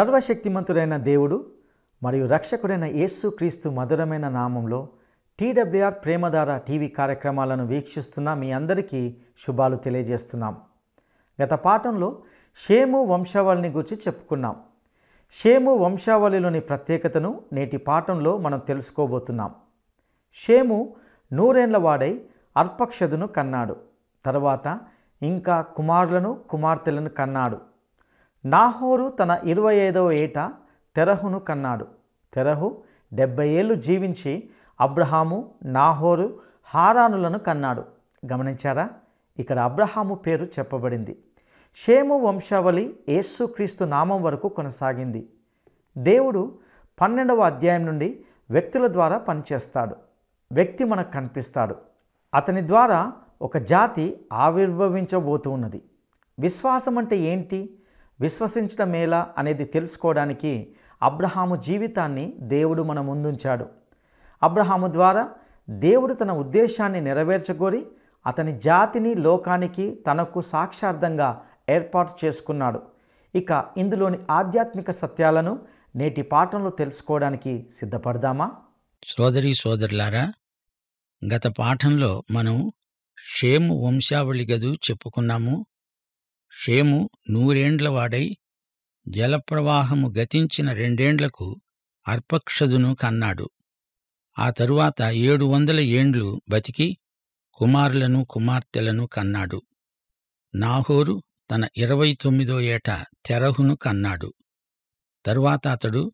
సర్వశక్తిమంతుడైన దేవుడు మరియు రక్షకుడైన యేసు క్రీస్తు మధురమైన నామంలో టీడబ్ల్యూఆర్ ప్రేమధార టీవీ కార్యక్రమాలను వీక్షిస్తున్న మీ అందరికీ శుభాలు తెలియజేస్తున్నాం. గత పాఠంలో షేము వంశావళిని గురించి చెప్పుకున్నాం. షేము వంశావళిలోని ప్రత్యేకతను నేటి పాఠంలో మనం తెలుసుకోబోతున్నాం. షేము నూరేండ్ల వాడై అర్పక్షదును కన్నాడు. తర్వాత ఇంకా కుమారులను కుమార్తెలను కన్నాడు. నాహోరు తన ఇరవై ఐదవ ఏట తెరహును కన్నాడు. తెరహు డెబ్బై ఏళ్ళు జీవించి అబ్రహాము నాహోరు హారానులను కన్నాడు. గమనించారా? ఇక్కడ అబ్రహాము పేరు చెప్పబడింది. షేము వంశావళి యేసుక్రీస్తు నామం వరకు కొనసాగింది. దేవుడు పన్నెండవ అధ్యాయం నుండి వ్యక్తుల ద్వారా పనిచేస్తాడు. వ్యక్తి మనకు కనిపిస్తాడు. అతని ద్వారా ఒక జాతి ఆవిర్భవించబోతూ ఉన్నది విశ్వాసం అంటే ఏంటి? విశ్వసించడం మేలా అనేది తెలుసుకోవడానికి అబ్రహాము జీవితాన్ని దేవుడు మన ముందుంచాడు. అబ్రహాము ద్వారా దేవుడు తన ఉద్దేశాన్ని నెరవేర్చగోరి అతని జాతిని లోకానికి తనకు సాక్షార్థంగా ఏర్పాటు చేసుకున్నాడు. ఇక ఇందులోని ఆధ్యాత్మిక సత్యాలను నేటి పాఠంలో తెలుసుకోవడానికి సిద్ధపడదామా? సోదరి సోదరులారా గత పాఠంలో మనం షేము వంశావళి గదు చెప్పుకున్నాము. షేము నూరేండ్లవాడై జలప్రవాహము గతించిన రెండేండ్లకు అర్పక్షదును కన్నాడు. ఆ తరువాత ఏడు వందల ఏండ్లు బతికి కుమారులను కుమార్తెలను కన్నాడు. నాహోరు తన ఇరవై తొమ్మిదో ఏట తెరహును కన్నాడు. తరువాత అతడు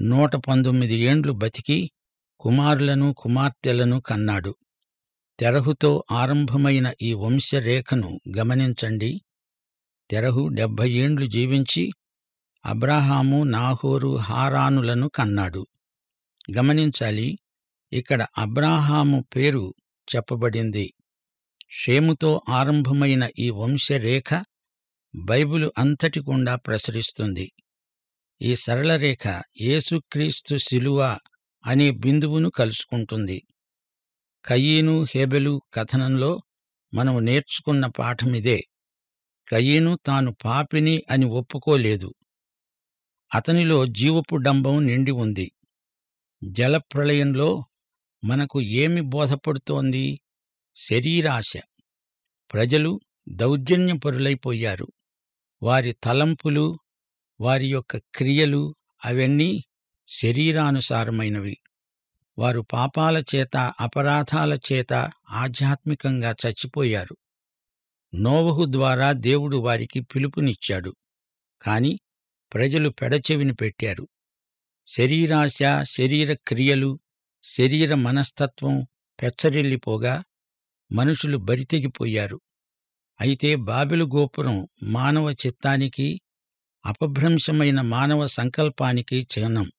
నూట పంతొమ్మిది ఏండ్లు బతికి కుమారులను కుమార్తెలను కన్నాడు. తెరహుతో ఆరంభమైన ఈ వంశరేఖను గమనించండి. తెరహు డెబ్భై ఏండ్లు జీవించి అబ్రాహాము నాహోరు హారానులను కన్నాడు. గమనించాలి ఇక్కడ అబ్రాహాము పేరు చెప్పబడింది. షేముతో ఆరంభమైన ఈ వంశరేఖ బైబిలు అంతటి గుండా ప్రసరిస్తుంది. ఈ సరళ రేఖ యేసుక్రీస్తు శిలువ అనే బిందువును కలుసుకుంటుంది. కయ్యీను హేబెలు కథనంలో మనం నేర్చుకున్న పాఠమిదే కయీను తాను పాపిని అని ఒప్పుకోలేదు. అతనిలో జీవపు డంబం నిండి ఉంది. జలప్రళయంలో మనకు ఏమి బోధపడుతోంది? శరీరాశ. ప్రజలు దౌర్జన్యపరులైపోయారు వారి తలంపులు వారి యొక్క క్రియలు అవన్నీ శరీరానుసారమైనవి. వారు పాపాల చేత అపరాధాల చేత ఆధ్యాత్మికంగా చచ్చిపోయారు. నోవహు ద్వారా దేవుడు వారికి పిలుపునిచ్చాడు. కాని ప్రజలు పెడచెవిని పెట్టారు. శరీరాశ శరీర క్రియలు శరీర మనస్తత్వం పెచ్చరిల్లిపోగా మనుషులు బరితెగిపోయారు. అయితే బాబిలు గోపురం మానవ చిత్తానికి అపభ్రంశమైన మానవ సంకల్పానికి చిహ్నం.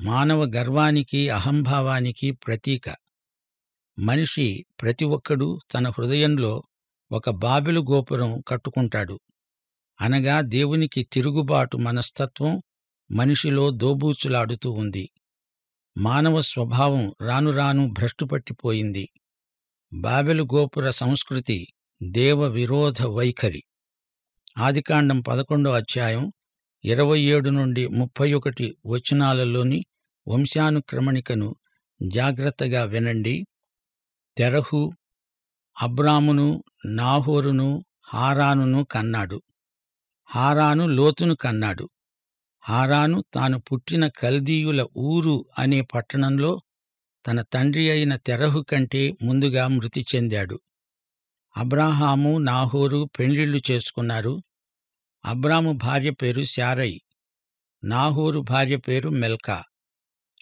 మానవ గర్వానికి అహంభావానికి ప్రతీక. మనిషి ప్రతి ఒక్కడూ తన హృదయంలో ఒక బాబెలు గోపురం కట్టుకుంటాడు. అనగా దేవునికి తిరుగుబాటు మనస్తత్వం మనిషిలో దోబూచులాడుతూ ఉంది. మానవ స్వభావం రానురాను భ్రష్టుపట్టిపోయింది. బాబెలు గోపుర సంస్కృతి దేవ విరోధ వైఖరి. ఆదికాండం పదకొండో అధ్యాయం ఇరవై ఏడు నుండి ముప్పై ఒకటి వచనాలలోని వంశానుక్రమణికను జాగ్రత్తగా వినండి. తెరహు అబ్రామును నాహోరును హారానును కన్నాడు. హారాను లోతును కన్నాడు. హారాను తాను పుట్టిన కల్దీయుల ఊరు అనే పట్టణంలో తన తండ్రి అయిన తెరహు కంటే ముందుగా మృతి చెందాడు. అబ్రాహాము నాహోరు పెండ్లిళ్ళు చేసుకున్నారు. అబ్రాము భార్య పేరు శారై. నాహోరు భార్య పేరు మెల్కా.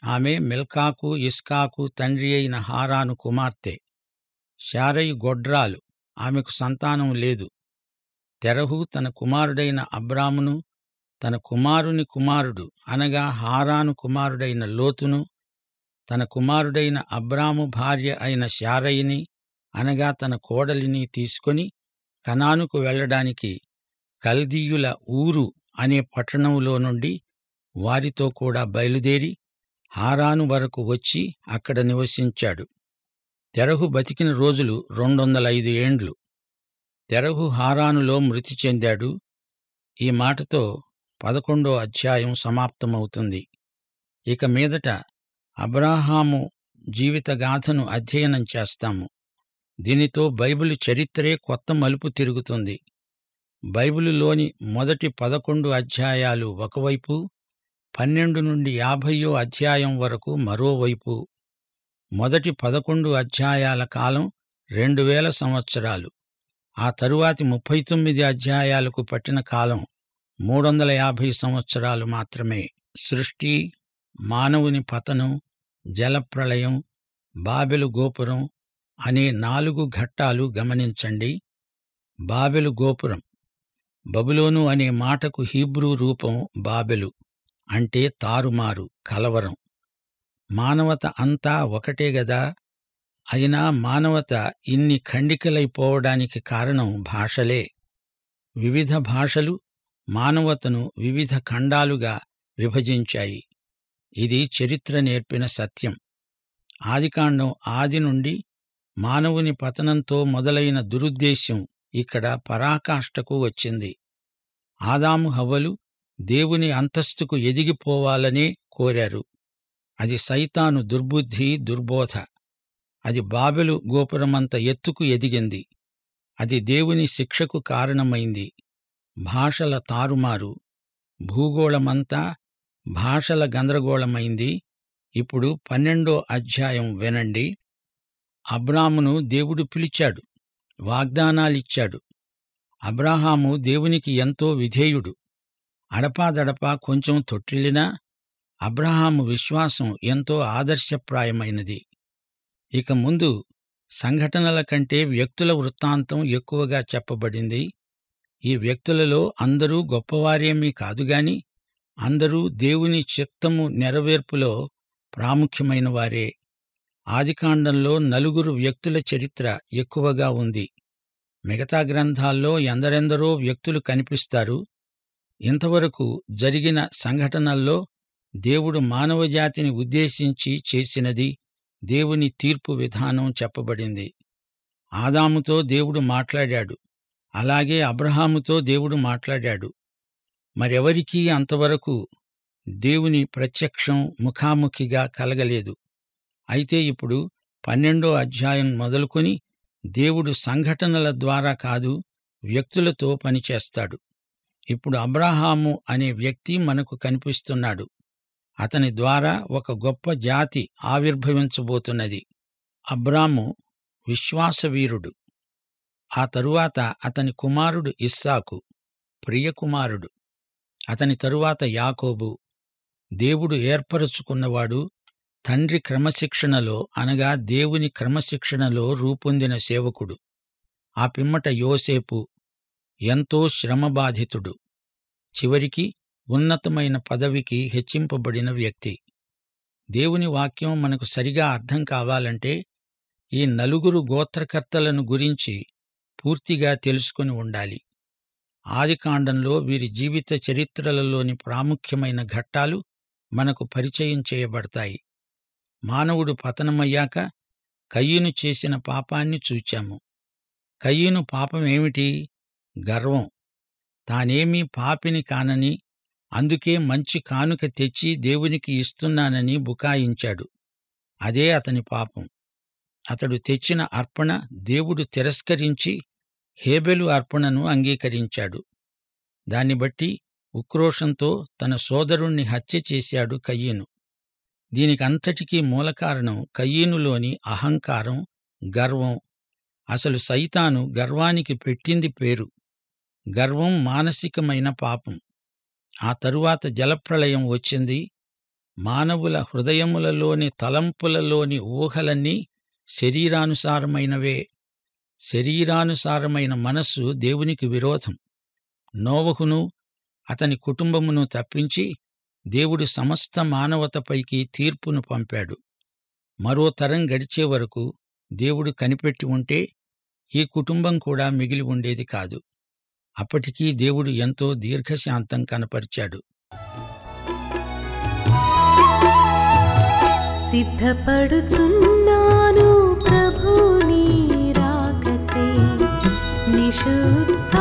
ఆమె మెల్కాకు ఇస్కాకు తండ్రి అయిన హారాను కుమార్తె. శారై గొడ్రాలు. ఆమెకు సంతానం లేదు. తెరహు తన కుమారుడైన అబ్రామును తన కుమారుని కుమారుడు అనగా హారాను కుమారుడైన లోతును తన కుమారుడైన అబ్రాము భార్య అయిన శారయిని అనగా తన కోడలిని తీసుకొని కనానుకు వెళ్ళడానికి కల్దీయుల ఊరు అనే పట్టణంలో నుండి వారితో కూడా బయలుదేరి హారాను వరకు వచ్చి అక్కడ నివసించాడు. తెరహు బతికిన రోజులు రెండొందల ఐదు ఏండ్లు. తెరహు హారానులో మృతి చెందాడు. ఈ మాటతో పదకొండో అధ్యాయం సమాప్తమవుతుంది. ఇక మీదట అబ్రాహాము జీవితగాథను అధ్యయనం చేస్తాము. దీనితో బైబిల్ చరిత్రే కొత్త మలుపు తిరుగుతుంది. బైబిలులోని మొదటి పదకొండు అధ్యాయాలు ఒకవైపు పన్నెండు నుండి యాభయో అధ్యాయం వరకు మరోవైపు మొదటి పదకొండు అధ్యాయాల కాలం రెండు వేల సంవత్సరాలు. ఆ తరువాతి ముప్పై తొమ్మిది అధ్యాయాలకు పట్టిన కాలం మూడు వందల యాభై సంవత్సరాలు మాత్రమే. సృష్టి మానవుని పతనం జలప్రళయం బాబెలు గోపురం అనే నాలుగు ఘట్టాలు గమనించండి. బాబెలు గోపురం బబులోను అనే మాటకు హీబ్రూ రూపం బాబెలు అంటే తారుమారు కలవరం. మానవత అంతా ఒకటే గదా! అయినా మానవత ఇన్ని ఖండికలైపోవడానికి కారణం భాషలే. వివిధ భాషలు మానవతను వివిధ ఖండాలుగా విభజించాయి. ఇది చరిత్ర నేర్పిన సత్యం. ఆదికాండం ఆది నుండి మానవుని పతనంతో మొదలైన దురుద్దేశ్యం ఇక్కడ పరాకాష్ఠకు వచ్చింది. ఆదాము హవ్వలు దేవుని అంతస్తుకు ఎదిగిపోవాలనే కోరారు. అది సైతాను దుర్బుద్ధి దుర్బోధ. అది బాబెలు గోపురమంత ఎత్తుకు ఎదిగింది. అది దేవుని శిక్షకు కారణమైంది. భాషల తారుమారు. భూగోళమంతా భాషల గందరగోళమైంది. ఇప్పుడు పన్నెండో అధ్యాయం వినండి. అబ్రామును దేవుడు పిలిచాడు. వాగ్దానాలిచ్చాడు. అబ్రాహాము దేవునికి ఎంతో విధేయుడు. అడపాదడపా కొంచెం తొట్టిల్లినా అబ్రహాము విశ్వాసం ఎంతో ఆదర్శప్రాయమైనది. ఇక ముందు సంఘటనల కంటే వ్యక్తుల వృత్తాంతం ఎక్కువగా చెప్పబడింది. ఈ వ్యక్తులలో అందరూ గొప్పవారేమీ కాదుగాని అందరూ దేవుని చిత్తము నెరవేర్పులో ప్రాముఖ్యమైన వారే ఆదికాండంలో నలుగురు వ్యక్తుల చరిత్ర ఎక్కువగా ఉంది. మిగతా గ్రంథాల్లో ఎందరెందరో వ్యక్తులు కనిపిస్తారు. ఇంతవరకు జరిగిన సంఘటనల్లో దేవుడు మానవజాతిని ఉద్దేశించి చేసినది దేవుని తీర్పు విధానం చెప్పబడింది. ఆదాముతో దేవుడు మాట్లాడాడు. అలాగే అబ్రహాముతో దేవుడు మాట్లాడాడు. మరెవరికీ అంతవరకు దేవుని ప్రత్యక్షం ముఖాముఖిగా కలగలేదు. అయితే ఇప్పుడు పన్నెండో అధ్యాయం మొదలుకొని దేవుడు సంఘటనల ద్వారా కాదు వ్యక్తులతో పనిచేస్తాడు. ఇప్పుడు అబ్రహాము అనే వ్యక్తి మనకు కనిపిస్తున్నాడు. అతని ద్వారా ఒక గొప్ప జాతి ఆవిర్భవించబోతున్నది. అబ్రాము విశ్వాసవీరుడు. ఆ తరువాత అతని కుమారుడు ఇస్సాకు ప్రియకుమారుడు. అతని తరువాత యాకోబు. దేవుడు ఏర్పరుచుకున్నవాడు తండ్రి క్రమశిక్షణలో అనగా దేవుని క్రమశిక్షణలో రూపొందిన సేవకుడు. ఆ పిమ్మట యోసేపు ఎంతో శ్రమబాధితుడు. చివరికి ఉన్నతమైన పదవికి హెచ్చింపబడిన వ్యక్తి. దేవుని వాక్యం మనకు సరిగా అర్థం కావాలంటే ఈ నలుగురు గోత్రకర్తలను గురించి పూర్తిగా తెలుసుకుని ఉండాలి. ఆదికాండంలో వీరి జీవిత చరిత్రలలోని ప్రాముఖ్యమైన ఘట్టాలు మనకు పరిచయం చేయబడతాయి. మానవుడు పతనమయ్యాక కయ్యను చేసిన పాపాన్ని చూచాము. కయ్యను పాపమేమిటి గర్వం. తానేమీ పాపిని కానని అందుకే మంచి కానుక తెచ్చి దేవునికి ఇస్తున్నానని బుకాయించాడు. అదే అతని పాపం. అతడు తెచ్చిన అర్పణ దేవుడు తిరస్కరించి హేబెలు అర్పణను అంగీకరించాడు. దాన్ని బట్టి ఉక్రోషంతో తన సోదరుణ్ణి హత్య చేశాడు కయ్యను. దీనికంతటికీ మూలకారణం కయ్యనులోని అహంకారం గర్వం. అసలు సైతాను గర్వానికి పెట్టింది పేరు. గర్వం మానసికమైన పాపం. ఆ తరువాత జలప్రళయం వచ్చింది. మానవుల హృదయములలోని తలంపులలోని ఊహలన్నీ శరీరానుసారమైనవే. శరీరానుసారమైన మనస్సు దేవునికి విరోధం. నోవహును అతని కుటుంబమును తప్పించి దేవుడు సమస్త మానవతపైకి తీర్పును పంపాడు. మరో తరం గడిచే వరకు దేవుడు కనిపెట్టి ఉంటే ఈ కుటుంబం కూడా మిగిలి ఉండేది కాదు. అప్పటికీ దేవుడు ఎంతో దీర్ఘశాంతం కనపరిచాడు. సిద్ధపడుచున్నాను ప్రభుని రాకతే నిశుద్ధ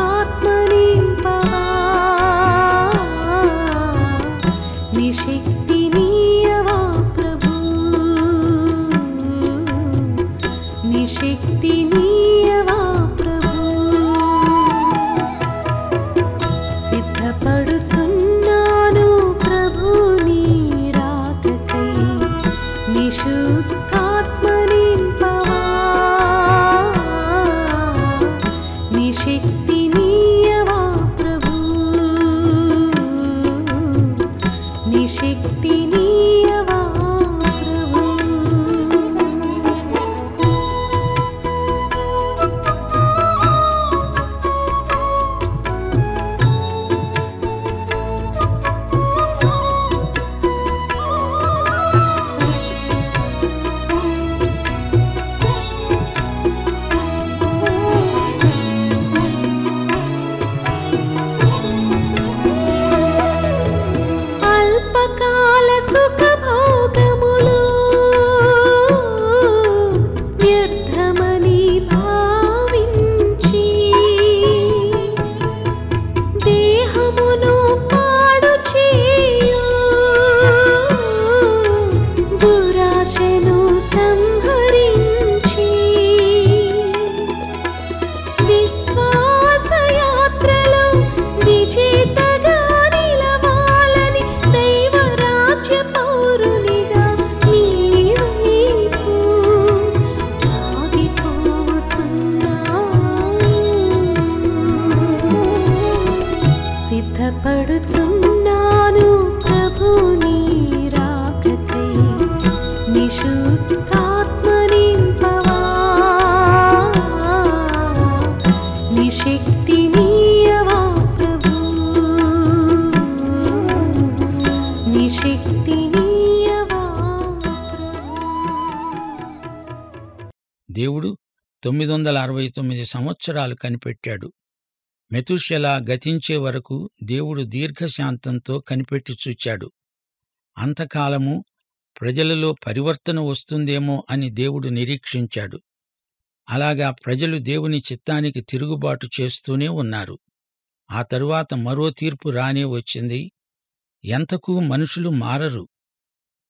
దేవుడు తొమ్మిది వందల అరవై తొమ్మిది సంవత్సరాలు కనిపెట్టాడు. మెతుషెల గతించే వరకు దేవుడు దీర్ఘశాంతంతో కనిపెట్టి చూచాడు. అంతకాలము ప్రజలలో పరివర్తన వస్తుందేమో అని దేవుడు నిరీక్షించాడు. అలాగా ప్రజలు దేవుని చిత్తానికి తిరుగుబాటు చేస్తూనే ఉన్నారు. ఆ తరువాత మరో తీర్పు రానే వచ్చింది. ఎంతకు మనుషులు మారరు.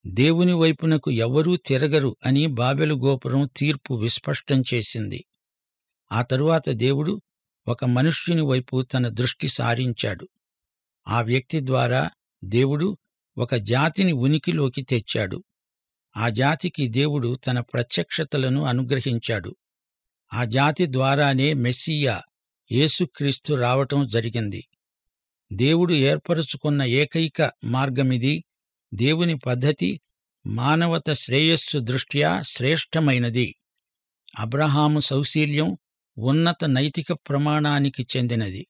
దేవుని వైపునకు ఎవరూ తిరగరు అని బాబెలు గోపురం తీర్పు విస్పష్టం చేసింది. ఆ తరువాత దేవుడు ఒక మనుష్యుని వైపు తన దృష్టి సారించాడు. ఆ వ్యక్తి ద్వారా దేవుడు ఒక జాతిని ఉనికిలోకి తెచ్చాడు. ఆ జాతికి దేవుడు తన ప్రత్యక్షతలను అనుగ్రహించాడు. ఆ జాతి ద్వారానే మెస్సియా యేసుక్రీస్తు రావటం జరిగింది. దేవుడు ఏర్పరుచుకున్న ఏకైక మార్గమిది దేవుని పద్ధతి మానవత శ్రేయస్సు దృష్ట్యా శ్రేష్టమైనది. అబ్రహాము సౌశీల్యం ఉన్నత నైతిక ప్రమాణానికి చెందినది.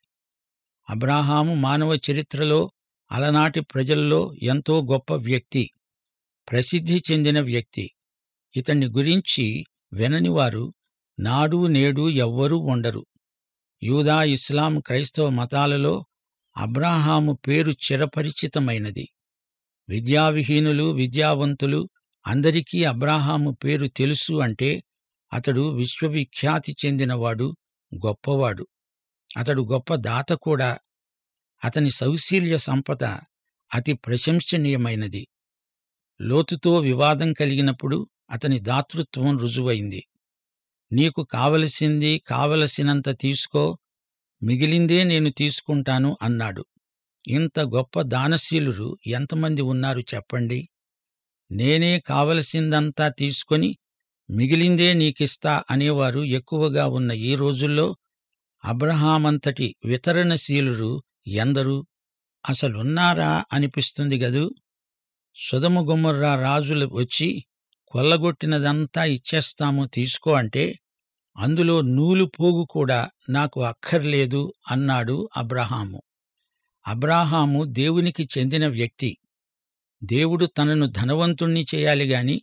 అబ్రాహాము మానవ చరిత్రలో అలనాటి ప్రజల్లో ఎంతో గొప్ప వ్యక్తి ప్రసిద్ధి చెందిన వ్యక్తి. ఇతన్ని గురించి విననివారు నాడు నేడు ఎవ్వరూ ఉండరు. యూదా ఇస్లాం క్రైస్తవ మతాలలో అబ్రాహాము పేరు చిరపరిచితమైనది. విద్యావిహీనులు విద్యావంతులు అందరికీ అబ్రాహాము పేరు తెలుసు అంటే అతడు విశ్వవిఖ్యాతి చెందినవాడు గొప్పవాడు. అతడు గొప్ప దాత కూడా. అతని సౌశీల్య సంపద అతి ప్రశంసనీయమైనది. లోతుతో వివాదం కలిగినప్పుడు అతని దాతృత్వం రుజువైంది. నీకు కావలసింది కావలసినంత తీసుకో మిగిలిందే నేను తీసుకుంటాను అన్నాడు. ఇంత గొప్ప దానశీలురు ఎంతమంది ఉన్నారు చెప్పండి? నేనే కావలసిందంతా తీసుకొని మిగిలిందే నీకిస్తా అనేవారు ఎక్కువగా ఉన్న ఈ రోజుల్లో అబ్రహామంతటి వితరణశీలురు ఎందరు? అసలున్నారా అనిపిస్తుంది గదూ? సుధముగుమ్మర్రా రాజులు వచ్చి కొల్లగొట్టినదంతా ఇచ్చేస్తాము తీసుకో అంటే అందులో నూలు పోగు కూడా నాకు అక్కర్లేదు అన్నాడు అబ్రహాము. అబ్రాహాము దేవునికి చెందిన వ్యక్తి. దేవుడు తనను ధనవంతుణ్ణి చేయాలిగాని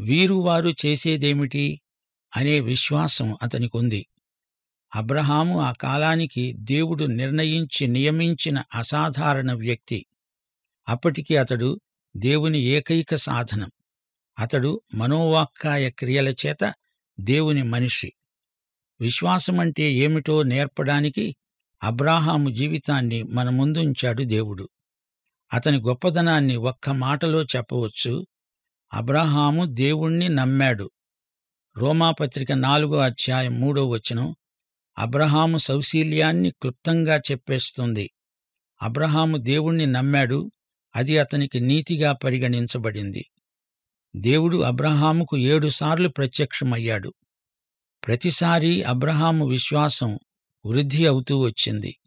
వీరువారు చేసేదేమిటి? అనే విశ్వాసం అతనికుంది. అబ్రహాము ఆ కాలానికి దేవుడు నిర్ణయించి నియమించిన అసాధారణ వ్యక్తి. అప్పటికి అతడు దేవుని ఏకైక సాధనం. అతడు మనోవాక్కాయ క్రియల చేత దేవుని మనిషి. విశ్వాసమంటే ఏమిటో నేర్పడానికి అబ్రాహాము జీవితాన్ని మన ముందుంచాడు దేవుడు. అతని గొప్పదనాన్ని ఒక్క మాటలో చెప్పవచ్చు. అబ్రహాము దేవుణ్ణి నమ్మాడు. రోమాపత్రిక నాలుగో అధ్యాయం మూడో వచనం అబ్రహాము సౌశీల్యాన్ని క్లుప్తంగా చెప్పేస్తుంది. అబ్రహాము దేవుణ్ణి నమ్మాడు అది అతనికి నీతిగా పరిగణించబడింది. దేవుడు అబ్రహాముకు ఏడుసార్లు ప్రత్యక్షమయ్యాడు. ప్రతిసారీ అబ్రహాము విశ్వాసం వృద్ధి అవుతూ వచ్చింది.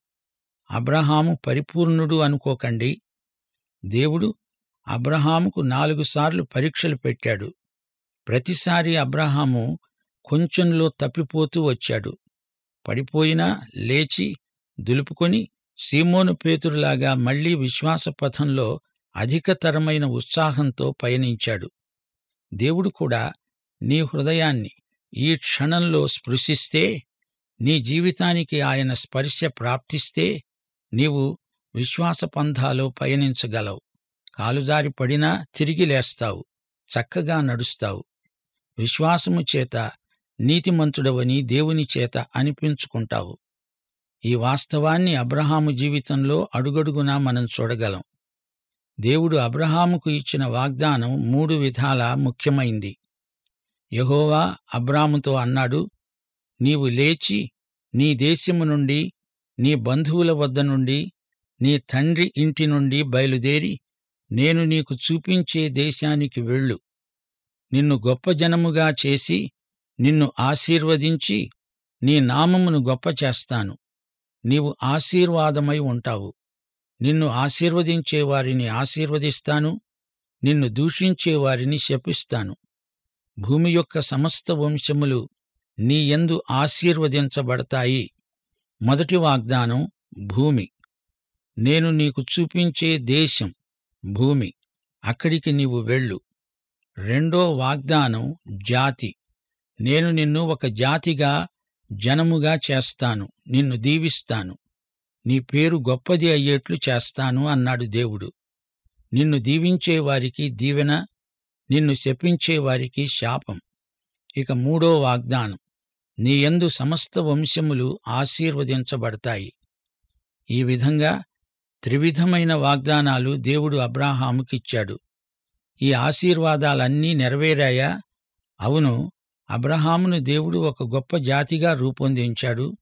అబ్రహాము పరిపూర్ణుడు అనుకోకండి. దేవుడు అబ్రహాముకు నాలుగు సార్లు పరీక్షలు పెట్టాడు. ప్రతిసారి అబ్రహాము కొంచెంలో తప్పిపోతూ వచ్చాడు. పడిపోయినా లేచి దులుపుకొని సీమోను పేతురులాగా మళ్ళీ విశ్వాసపథంలో అధికతరమైన ఉత్సాహంతో పయనించాడు. దేవుడు కూడా నీ హృదయాన్ని ఈ క్షణంలో స్పృశిస్తే నీ జీవితానికి ఆయన స్పర్శ ప్రాప్తిస్తే నీవు విశ్వాస పంథాలో పయనించగలవు. కాలుజారి పడినా తిరిగి లేస్తావు. చక్కగా నడుస్తావు. విశ్వాసము చేత నీతిమంతుడవని దేవుని చేత అనిపించుకుంటావు. ఈ వాస్తవాన్ని అబ్రహాము జీవితంలో అడుగడుగునా మనం చూడగలం. దేవుడు అబ్రహాముకు ఇచ్చిన వాగ్దానం మూడు విధాల ముఖ్యమైంది. యహోవా అబ్రాముతో అన్నాడు నీవు లేచి నీ దేశము నుండి నీ బంధువుల వద్ద నుండి నీ తండ్రి ఇంటి నుండి బయలుదేరి నేను నీకు చూపించే దేశానికి వెళ్ళు. నిన్ను గొప్ప జనముగా చేసి నిన్ను ఆశీర్వదించి నీ నామమును గొప్ప చేస్తాను. నీవు ఆశీర్వాదమై ఉంటావు. నిన్ను ఆశీర్వదించే వారిని ఆశీర్వదిస్తాను. నిన్ను దూషించే వారిని శపిస్తాను. భూమి యొక్క సమస్త వంశములు నీయందు ఆశీర్వదించబడతాయి. మొదటి వాగ్దానం భూమి. నేను నీకు చూపించే దేశం భూమి. అక్కడికి నీవు వెళ్ళు. రెండో వాగ్దానం జాతి. నేను నిన్ను ఒక జాతిగా జనముగా చేస్తాను. నిన్ను దీవిస్తాను. నీ పేరు గొప్పది అయ్యేట్లు చేస్తాను అన్నాడు దేవుడు. నిన్ను దీవించేవారికి దీవెన నిన్ను శపించేవారికి శాపం. ఇక మూడో వాగ్దానం. నీ యందు సమస్త వంశములు ఆశీర్వదించబడతాయి. ఈ విధంగా త్రివిధమైన వాగ్దానాలు దేవుడు అబ్రాహాముకిచ్చాడు. ఈ ఆశీర్వాదాలన్నీ నెరవేరాయా? అవును. అబ్రహామును దేవుడు ఒక గొప్ప జాతిగా రూపొందించాడు.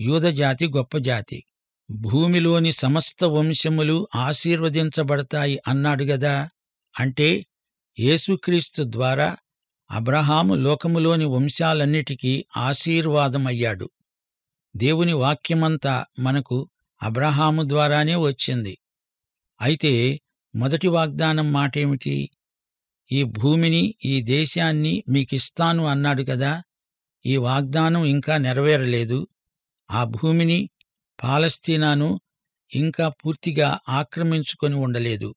యూదజాతి గొప్ప జాతి. భూమిలోని సమస్త వంశములు ఆశీర్వదించబడతాయి అన్నాడు గదా? అంటే యేసుక్రీస్తు ద్వారా అబ్రహాము లోకములోని వంశాలన్నిటికీ ఆశీర్వాదమయ్యాడు. దేవుని వాక్యమంతా మనకు అబ్రహాము ద్వారానే వచ్చింది. అయితే మొదటి వాగ్దానం మాటేమిటి? ఈ భూమిని ఈ దేశాన్ని మీకిస్తాను అన్నాడు కదా ఈ వాగ్దానం ఇంకా నెరవేరలేదు. ఆ భూమిని పాలస్తీనాను ఇంకా పూర్తిగా ఆక్రమించుకొని ఉండలేదు.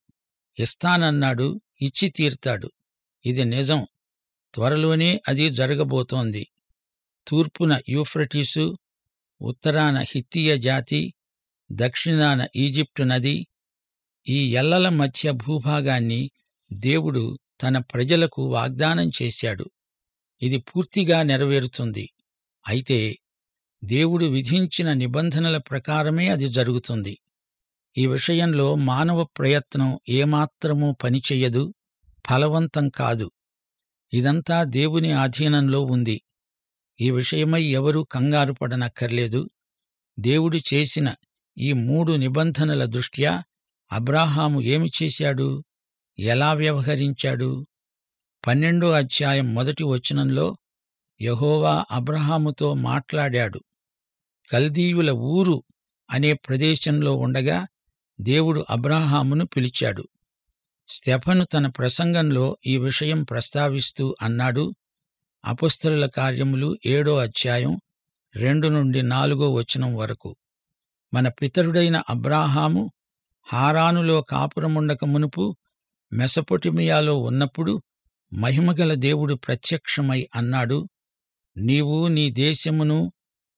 ఇస్తానన్నాడు ఇచ్చి తీర్తాడు ఇది నిజం. త్వరలోనే అది జరగబోతోంది. తూర్పున యూఫ్రటీసు ఉత్తరాన హిత్తియ జాతి దక్షిణాన ఈజిప్టు నది ఈ ఎల్లల మధ్య భూభాగాన్ని దేవుడు తన ప్రజలకు వాగ్దానం చేశాడు. ఇది పూర్తిగా నెరవేరుతుంది. అయితే దేవుడు విధించిన నిబంధనల ప్రకారమే అది జరుగుతుంది. ఈ విషయంలో మానవ ప్రయత్నం ఏమాత్రమూ పనిచెయ్యదు ఫలవంతం కాదు. ఇదంతా దేవుని ఆధీనంలో ఉంది. ఈ విషయమై ఎవరూ కంగారు పడనక్కర్లేదు. దేవుడు చేసిన ఈ మూడు నిబంధనల దృష్ట్యా అబ్రాహాము ఏమి చేశాడు? ఎలా వ్యవహరించాడు? పన్నెండో అధ్యాయం మొదటి వచనంలో యహోవా అబ్రహాముతో మాట్లాడాడు. కల్దీయుల ఊరు అనే ప్రదేశంలో ఉండగా దేవుడు అబ్రాహామును పిలిచాడు. స్టెఫను తన ప్రసంగంలో ఈ విషయం ప్రస్తావిస్తూ అన్నాడు. అపస్తుల కార్యములు ఏడో అధ్యాయం రెండు నుండి నాలుగో వచనం వరకు. మన పితరుడైన అబ్రాహాము హారానులో కాపురముండక మునుపు మెసపొటిమియాలో ఉన్నప్పుడు మహిమగల దేవుడు ప్రత్యక్షమై అన్నాడు. నీవు నీ దేశమును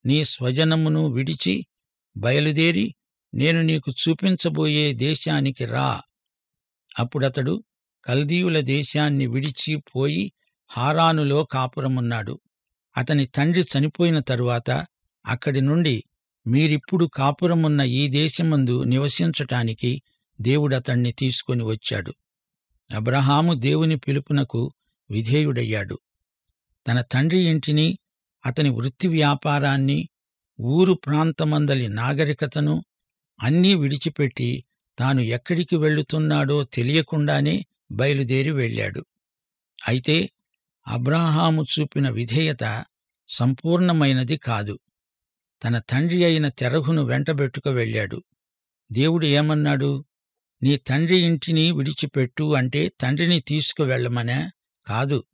నీ స్వజనమును విడిచి బయలుదేరి నేను నీకు చూపించబోయే దేశానికి రా. అప్పుడతడు కల్దీయుల దేశాన్ని విడిచి పోయి హారానులో కాపురమున్నాడు. అతని తండ్రి చనిపోయిన తరువాత అక్కడి నుండి మీరిప్పుడు కాపురమున్న ఈ దేశమందు నివసించటానికి దేవుడతణ్ణి తీసుకొని వచ్చాడు. అబ్రహాము దేవుని పిలుపునకు విధేయుడయ్యాడు. తన తండ్రి ఇంటిని అతని వృత్తి వ్యాపారాన్ని ఊరు ప్రాంతమందలి నాగరికతను అన్నీ విడిచిపెట్టి తాను ఎక్కడికి వెళ్ళుతున్నాడో తెలియకుండానే బయలుదేరి వెళ్ళాడు. అయితే అబ్రాహాము చూపిన విధేయత సంపూర్ణమైనది కాదు. తన తండ్రి అయిన తెరహును వెంటబెట్టుకు వెళ్ళాడు. దేవుడు ఏమన్నాడు? నీ తండ్రి ఇంటిని విడిచిపెట్టు అంటే తండ్రిని తీసుకువెళ్ళమనే కాదు.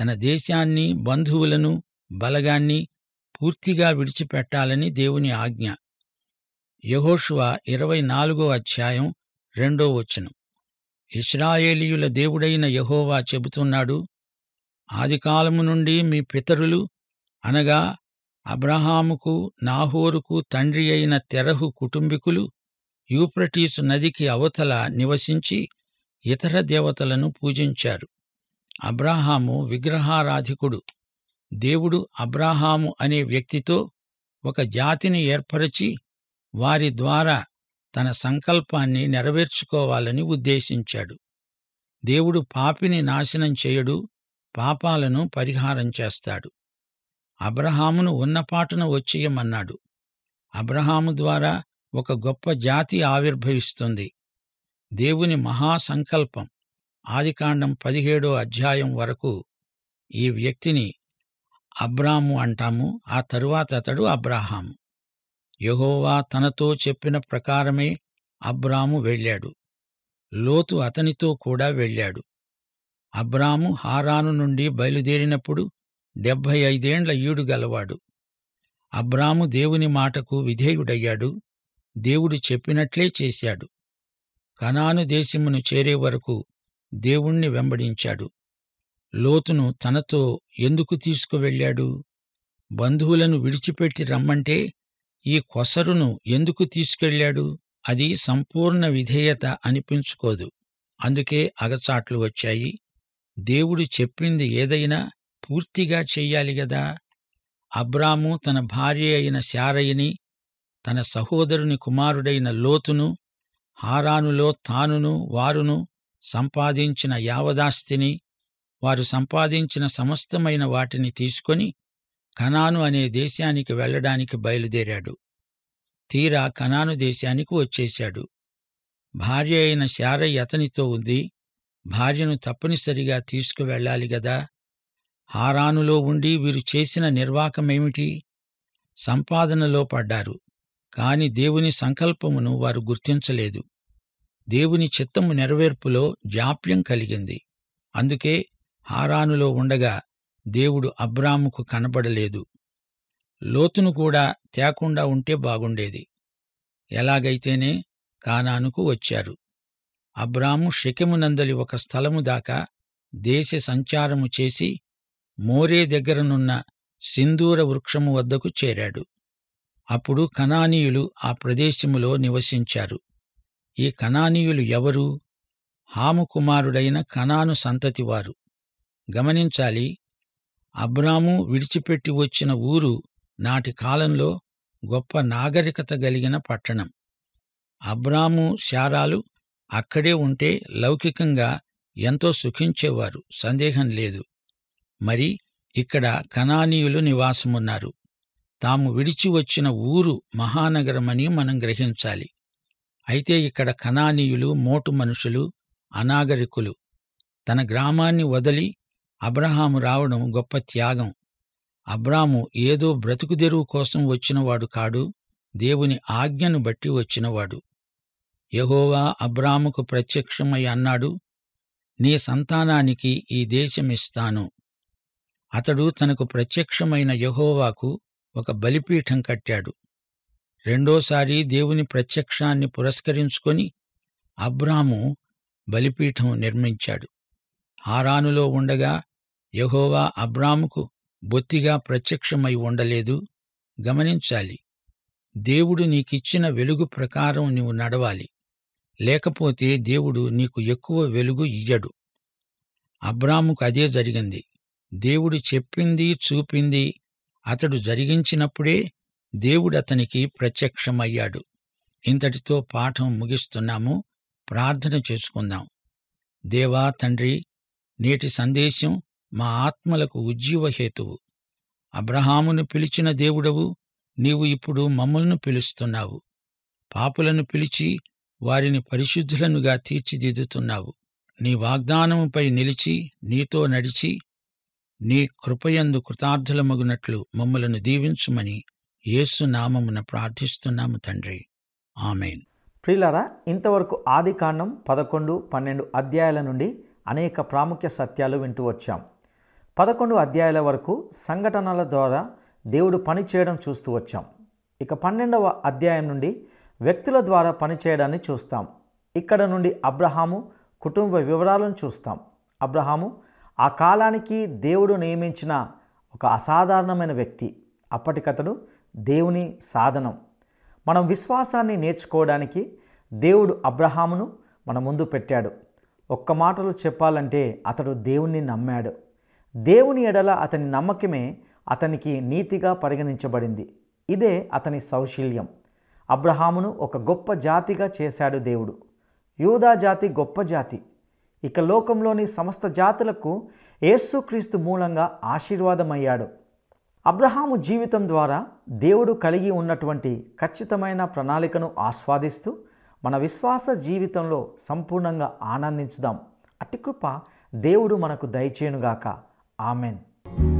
తన దేశాన్ని బంధువులను బలగాన్ని పూర్తిగా విడిచిపెట్టాలని దేవుని ఆజ్ఞ. యహోషువ ఇరవై నాలుగో అధ్యాయం రెండో వచనం. ఇస్రాయేలీయుల దేవుడైన యహోవా చెబుతున్నాడు ఆదికాలము నుండి మీ పితరులు అనగా అబ్రహాముకు నాహోరుకు తండ్రి అయిన తెరహు కుటుంబీకులు యూప్రటీసు నదికి అవతల నివసించి ఇతర దేవతలను పూజించారు. అబ్రాహాము విగ్రహారాధికుడు. దేవుడు అబ్రాహాము అనే వ్యక్తితో ఒక జాతిని ఏర్పరచి వారి ద్వారా తన సంకల్పాన్ని నెరవేర్చుకోవాలని ఉద్దేశించాడు. దేవుడు పాపిని నాశనం చేయడు పాపాలను పరిహారం చేస్తాడు. అబ్రహామును ఉన్నపాటున వచ్చేయమన్నాడు. అబ్రహాము ద్వారా ఒక గొప్ప జాతి ఆవిర్భవిస్తుంది. దేవుని మహాసంకల్పం ఆదికాండం పదిహేడో అధ్యాయం వరకు ఈ వ్యక్తిని అబ్రాము అంటాము ఆ తరువాత అతడు అబ్రాహాము. యహోవా తనతో చెప్పిన ప్రకారమే అబ్రాము వెళ్ళాడు. లోతు అతనితో కూడా వెళ్ళాడు. అబ్రాము హారాను నుండి బయలుదేరినప్పుడు డెబ్భై ఐదేండ్ల ఈడు గలవాడు. అబ్రాము దేవుని మాటకు విధేయుడయ్యాడు. దేవుడు చెప్పినట్లే చేశాడు. కనాను దేశమును చేరే వరకు దేవుణ్ణి వెంబడించాడు. లోతును తనతో ఎందుకు తీసుకువెళ్ళాడు? బంధువులను విడిచిపెట్టి రమ్మంటే ఈ కొసరును ఎందుకు తీసుకెళ్ళాడు? అది సంపూర్ణ విధేయత అనిపించుకోదు. అందుకే అగచాట్లు వచ్చాయి. దేవుడు చెప్పింది ఏదైనా పూర్తిగా చెయ్యాలి గదా? అబ్రాము తన భార్య అయిన శారయ్యని తన సహోదరుని కుమారుడైన లోతును హారానులో తానును వారును సంపాదించిన యావదాస్తిని వారు సంపాదించిన సమస్తమైన వాటిని తీసుకొని కనాను అనే దేశానికి వెళ్ళడానికి బయలుదేరాడు. తీరా కనాను దేశానికి వచ్చేశాడు. భార్య అయిన శారయ్య అతనితో ఉంది భార్యను తప్పనిసరిగా తీసుకువెళ్ళాలి గదా. హారానులో ఉండి వీరు చేసిన నిర్వాకమేమిటి? సంపాదనలో పడ్డారు కాని దేవుని సంకల్పమును వారు గుర్తించలేదు. దేవుని చిత్తము నెరవేర్పులో జాప్యం కలిగింది. అందుకే హారానులో ఉండగా దేవుడు అబ్రాముకు కనబడలేదు లోతును కూడా తేకుండా ఉంటే బాగుండేది. ఎలాగైతేనే కానానుకు వచ్చారు. అబ్రాము షెకెమునందలి ఒక స్థలము దాకా దేశ సంచారము చేసి మోరే దగ్గరనున్న సింధూర వృక్షము వద్దకు చేరాడు. అప్పుడు కనానీయులు ఆ ప్రదేశములో నివసించారు. ఈ కనానీయులు ఎవరు? హాము కుమారుడైన కనాను సంతతివారు. గమనించాలి అబ్రాము విడిచిపెట్టి వచ్చిన ఊరు నాటి కాలంలో గొప్ప నాగరికత గలిగిన పట్టణం. అబ్రాము శారాలు అక్కడే ఉంటే లౌకికంగా ఎంతో సుఖించేవారు. సందేహం లేదు. మరి ఇక్కడ కనానీయులు నివాసమున్నారు. తాము విడిచి వచ్చిన ఊరు మహానగరమని మనం గ్రహించాలి. అయితే ఇక్కడ కనానీయులు మోటు మనుషులు అనాగరికులు తన గ్రామాన్ని వదిలి అబ్రహాము రావడం గొప్ప త్యాగం. అబ్రాము ఏదో బ్రతుకుదెరువు కోసం వచ్చినవాడు కాడు దేవుని ఆజ్ఞను బట్టి వచ్చినవాడు. యహోవా అబ్రాముకు ప్రత్యక్షమై అన్నాడు నీ సంతానానికి ఈ దేశమిస్తాను అతడు తనకు ప్రత్యక్షమైన యహోవాకు ఒక బలిపీఠం కట్టాడు. రెండోసారి దేవుని ప్రత్యక్షాన్ని పురస్కరించుకొని అబ్రాము బలిపీఠం నిర్మించాడు. హారానులో ఉండగా యహోవా అబ్రాముకు బొత్తిగా ప్రత్యక్షమై ఉండలేదు. గమనించాలి. దేవుడు నీకిచ్చిన వెలుగు ప్రకారం నీవు నడవాలి. లేకపోతే దేవుడు నీకు ఎక్కువ వెలుగు ఇయ్యడు. అబ్రాముకు అదే జరిగింది. దేవుడు చెప్పింది చూపింది అతడు జరిగించినప్పుడే దేవుడు అతనికి ప్రత్యక్షమయ్యాడు. ఇంతటితో పాఠం ముగిస్తున్నాము. ప్రార్థన చేసుకుందాం. దేవా తండ్రి నేటి సందేశం మా ఆత్మలకు ఉజ్జీవ హేతువు. అబ్రహామును పిలిచిన దేవుడవు నీవు ఇప్పుడు మమ్మల్ని పిలుస్తున్నావు. పాపులను పిలిచి వారిని పరిశుద్ధులనుగా తీర్చిదిద్దుతున్నావు. నీ వాగ్దానముపై నిలిచి నీతో నడిచి నీ కృపయందు కృతార్థులమగునట్లు మమ్మలను దీవించుమని యేసు నామమున ప్రార్థిస్తున్నాము తండ్రి. ఆమెన్. ప్రియులారా ఇంతవరకు ఆది కాండం పదకొండు పన్నెండు అధ్యాయాల నుండి అనేక ప్రాముఖ్య సత్యాలు వింటూ వచ్చాం. పదకొండు అధ్యాయాల వరకు సంఘటనల ద్వారా దేవుడు పని చేయడం చూస్తూ వచ్చాం. ఇక పన్నెండవ అధ్యాయం నుండి వ్యక్తుల ద్వారా పనిచేయడాన్ని చూస్తాం. ఇక్కడ నుండి అబ్రహాము కుటుంబ వివరాలను చూస్తాం. అబ్రహాము ఆ కాలానికి దేవుడు నియమించిన ఒక అసాధారణమైన వ్యక్తి. అప్పటికతడు దేవుని సాధనం. మనం విశ్వాసాన్ని నేర్చుకోవడానికి దేవుడు అబ్రహామును మన ముందు పెట్టాడు. ఒక్క మాటలు చెప్పాలంటే అతడు దేవుణ్ణి నమ్మాడు. దేవుని ఎడల అతని నమ్మకమే అతనికి నీతిగా పరిగణించబడింది. ఇదే అతని సౌశీల్యం. అబ్రహామును ఒక గొప్ప జాతిగా చేశాడు దేవుడు. యూదా జాతి గొప్ప జాతి. ఇక లోకంలోని సమస్త జాతులకు యేసుక్రీస్తు మూలంగా ఆశీర్వాదమయ్యాడు. అబ్రహాము జీవితం ద్వారా దేవుడు కలిగి ఉన్నటువంటి ఖచ్చితమైన ప్రణాళికను ఆస్వాదిస్తూ మన విశ్వాస జీవితంలో సంపూర్ణంగా ఆనందించుదాం. అట్టి కృప దేవుడు మనకు దయచేయునుగాక. Amen.